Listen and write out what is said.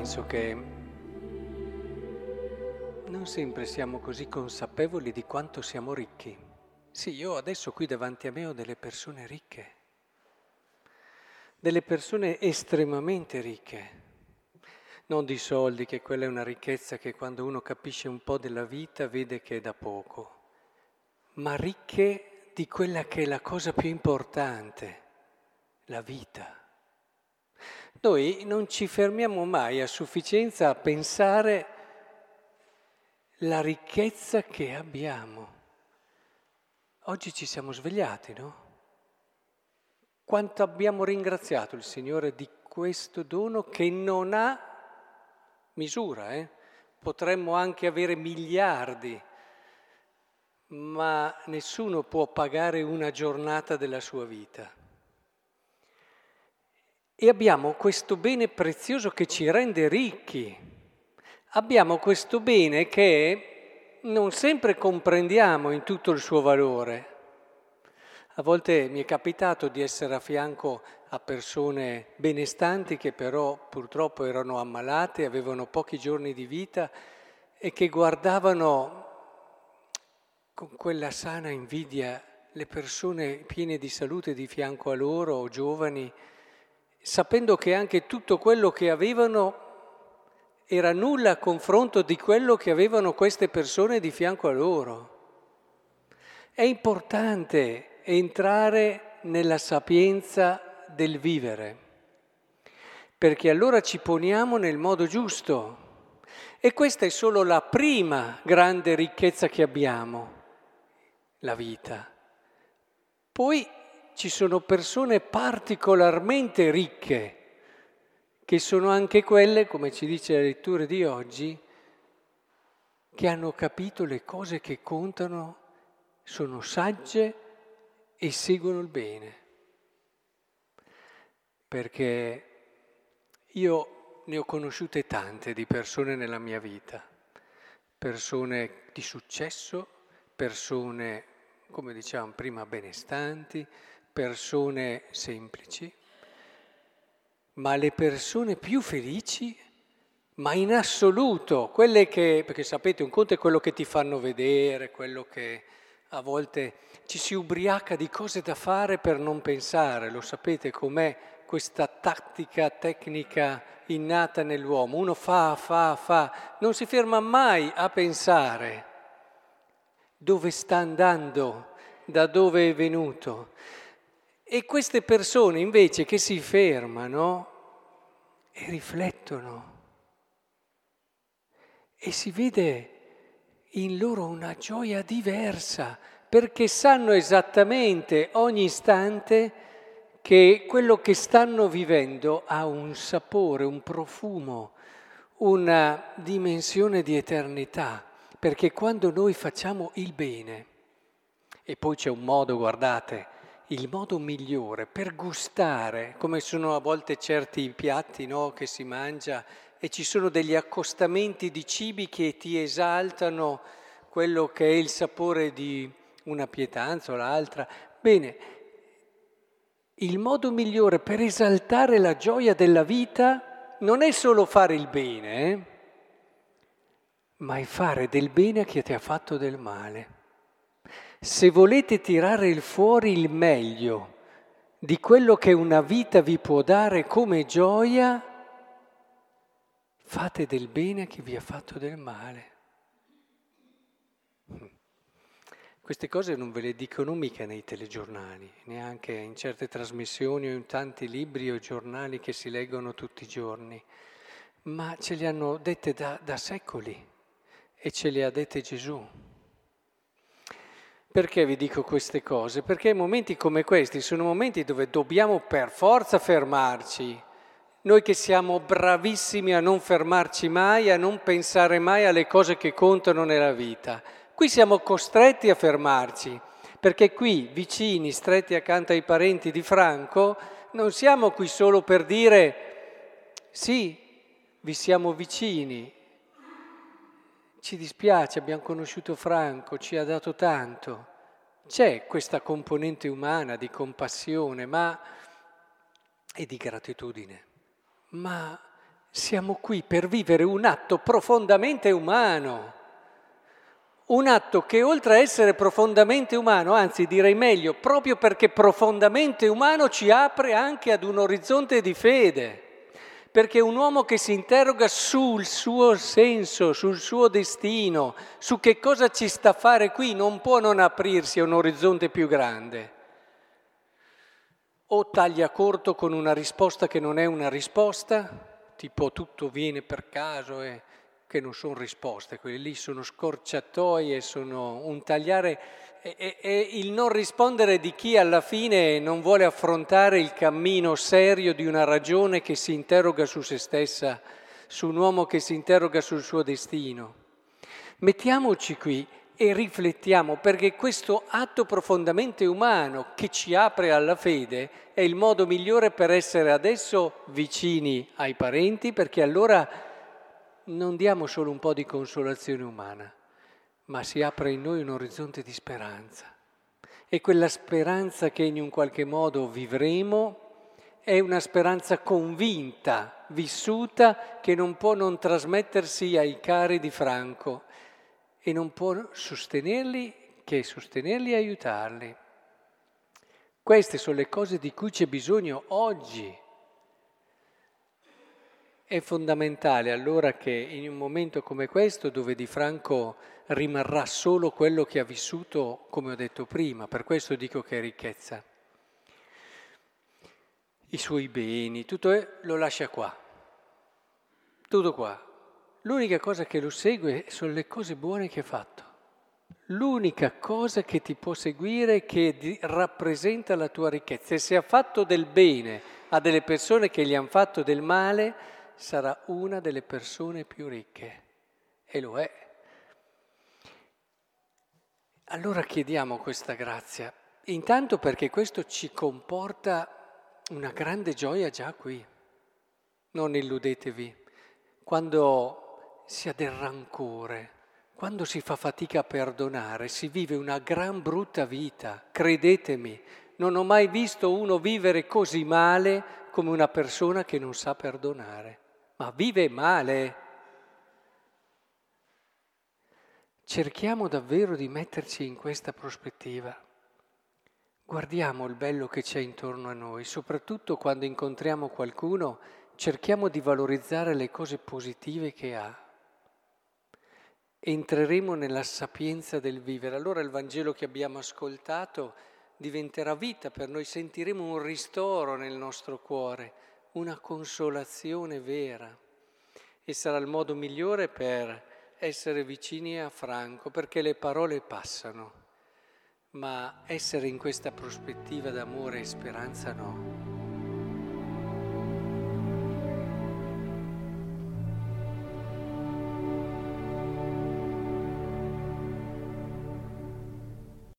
Penso che non sempre siamo così consapevoli di quanto siamo ricchi. Sì, io adesso qui davanti a me ho delle persone ricche, delle persone estremamente ricche, non di soldi, che quella è una ricchezza che quando uno capisce un po' della vita vede che è da poco, ma ricche di quella che è la cosa più importante, la vita. Noi non ci fermiamo mai a sufficienza a pensare la ricchezza che abbiamo. Oggi ci siamo svegliati, no? Quanto abbiamo ringraziato il Signore di questo dono che non ha misura, eh? Potremmo anche avere miliardi, ma nessuno può pagare una giornata della sua vita. E abbiamo questo bene prezioso che ci rende ricchi. Abbiamo questo bene che non sempre comprendiamo in tutto il suo valore. A volte mi è capitato di essere a fianco a persone benestanti che però purtroppo erano ammalate, avevano pochi giorni di vita e che guardavano con quella sana invidia le persone piene di salute di fianco a loro o giovani sapendo che anche tutto quello che avevano era nulla a confronto di quello che avevano queste persone di fianco a loro. È importante entrare nella sapienza del vivere, perché allora ci poniamo nel modo giusto. E questa è solo la prima grande ricchezza che abbiamo, la vita. Poi ci sono persone particolarmente ricche, che sono anche quelle, come ci dice la lettura di oggi, che hanno capito le cose che contano, sono sagge e seguono il bene. Perché io ne ho conosciute tante di persone nella mia vita, persone di successo, persone, come dicevamo prima, benestanti, persone semplici, ma le persone più felici, ma in assoluto, quelle che, perché sapete, un conto è quello che ti fanno vedere, quello che a volte ci si ubriaca di cose da fare per non pensare, lo sapete com'è questa tattica tecnica innata nell'uomo, uno fa, fa, fa, non si ferma mai a pensare dove sta andando, da dove è venuto. E queste persone invece che si fermano e riflettono e si vede in loro una gioia diversa perché sanno esattamente ogni istante che quello che stanno vivendo ha un sapore, un profumo, una dimensione di eternità, perché quando noi facciamo il bene, e poi c'è un modo, guardate, il modo migliore per gustare, come sono a volte certi piatti no, che si mangia e ci sono degli accostamenti di cibi che ti esaltano quello che è il sapore di una pietanza o l'altra. Bene, il modo migliore per esaltare la gioia della vita non è solo fare il bene, eh, ma è fare del bene a chi ti ha fatto del male. Se volete tirare fuori il meglio di quello che una vita vi può dare come gioia, fate del bene a chi vi ha fatto del male. Queste cose non ve le dicono mica nei telegiornali, neanche in certe trasmissioni o in tanti libri o giornali che si leggono tutti i giorni, ma ce le hanno dette da, da secoli e ce le ha dette Gesù. Perché vi dico queste cose? Perché momenti come questi sono momenti dove dobbiamo per forza fermarci. Noi che siamo bravissimi a non fermarci mai, a non pensare mai alle cose che contano nella vita. Qui siamo costretti a fermarci, perché qui, vicini, stretti accanto ai parenti di Franco, non siamo qui solo per dire sì, vi siamo vicini, ci dispiace, abbiamo conosciuto Franco, ci ha dato tanto. C'è questa componente umana di compassione ma, e di gratitudine, ma siamo qui per vivere un atto profondamente umano, un atto che oltre a essere profondamente umano, anzi direi meglio, proprio perché profondamente umano ci apre anche ad un orizzonte di fede, perché un uomo che si interroga sul suo senso, sul suo destino, su che cosa ci sta a fare qui, non può non aprirsi a un orizzonte più grande. O taglia corto con una risposta che non è una risposta, tipo tutto viene per caso e che non sono risposte, quelle lì sono scorciatoie, sono un tagliare e, e, il non rispondere di chi alla fine non vuole affrontare il cammino serio di una ragione che si interroga su se stessa, su un uomo che si interroga sul suo destino. Mettiamoci qui e riflettiamo perché questo atto profondamente umano che ci apre alla fede è il modo migliore per essere adesso vicini ai parenti perché allora non diamo solo un po' di consolazione umana, ma si apre in noi un orizzonte di speranza. E quella speranza che in un qualche modo vivremo è una speranza convinta, vissuta, che non può non trasmettersi ai cari di Franco e non può sostenerli che sostenerli e aiutarli. Queste sono le cose di cui c'è bisogno oggi. È fondamentale allora che in un momento come questo, dove di Franco rimarrà solo quello che ha vissuto, come ho detto prima, per questo dico che è ricchezza, i suoi beni, tutto è, lo lascia qua, tutto qua, L'unica cosa che lo segue sono le cose buone che ha fatto. L'unica cosa che ti può seguire che rappresenta la tua ricchezza. E se ha fatto del bene a delle persone che gli hanno fatto del male, sarà una delle persone più ricche. E lo è. Allora chiediamo questa grazia. Intanto perché questo ci comporta una grande gioia già qui. Non illudetevi. Quando si ha del rancore, quando si fa fatica a perdonare, si vive una gran brutta vita, credetemi, non ho mai visto uno vivere così male come una persona che non sa perdonare, ma vive male. Cerchiamo davvero di metterci in questa prospettiva. Guardiamo il bello che c'è intorno a noi, soprattutto quando incontriamo qualcuno, cerchiamo di valorizzare le cose positive che ha entreremo nella sapienza del vivere. Allora il Vangelo che abbiamo ascoltato diventerà vita per noi, sentiremo un ristoro nel nostro cuore, una consolazione vera e sarà il modo migliore per essere vicini a Franco, perché le parole passano, ma essere in questa prospettiva d'amore e speranza no.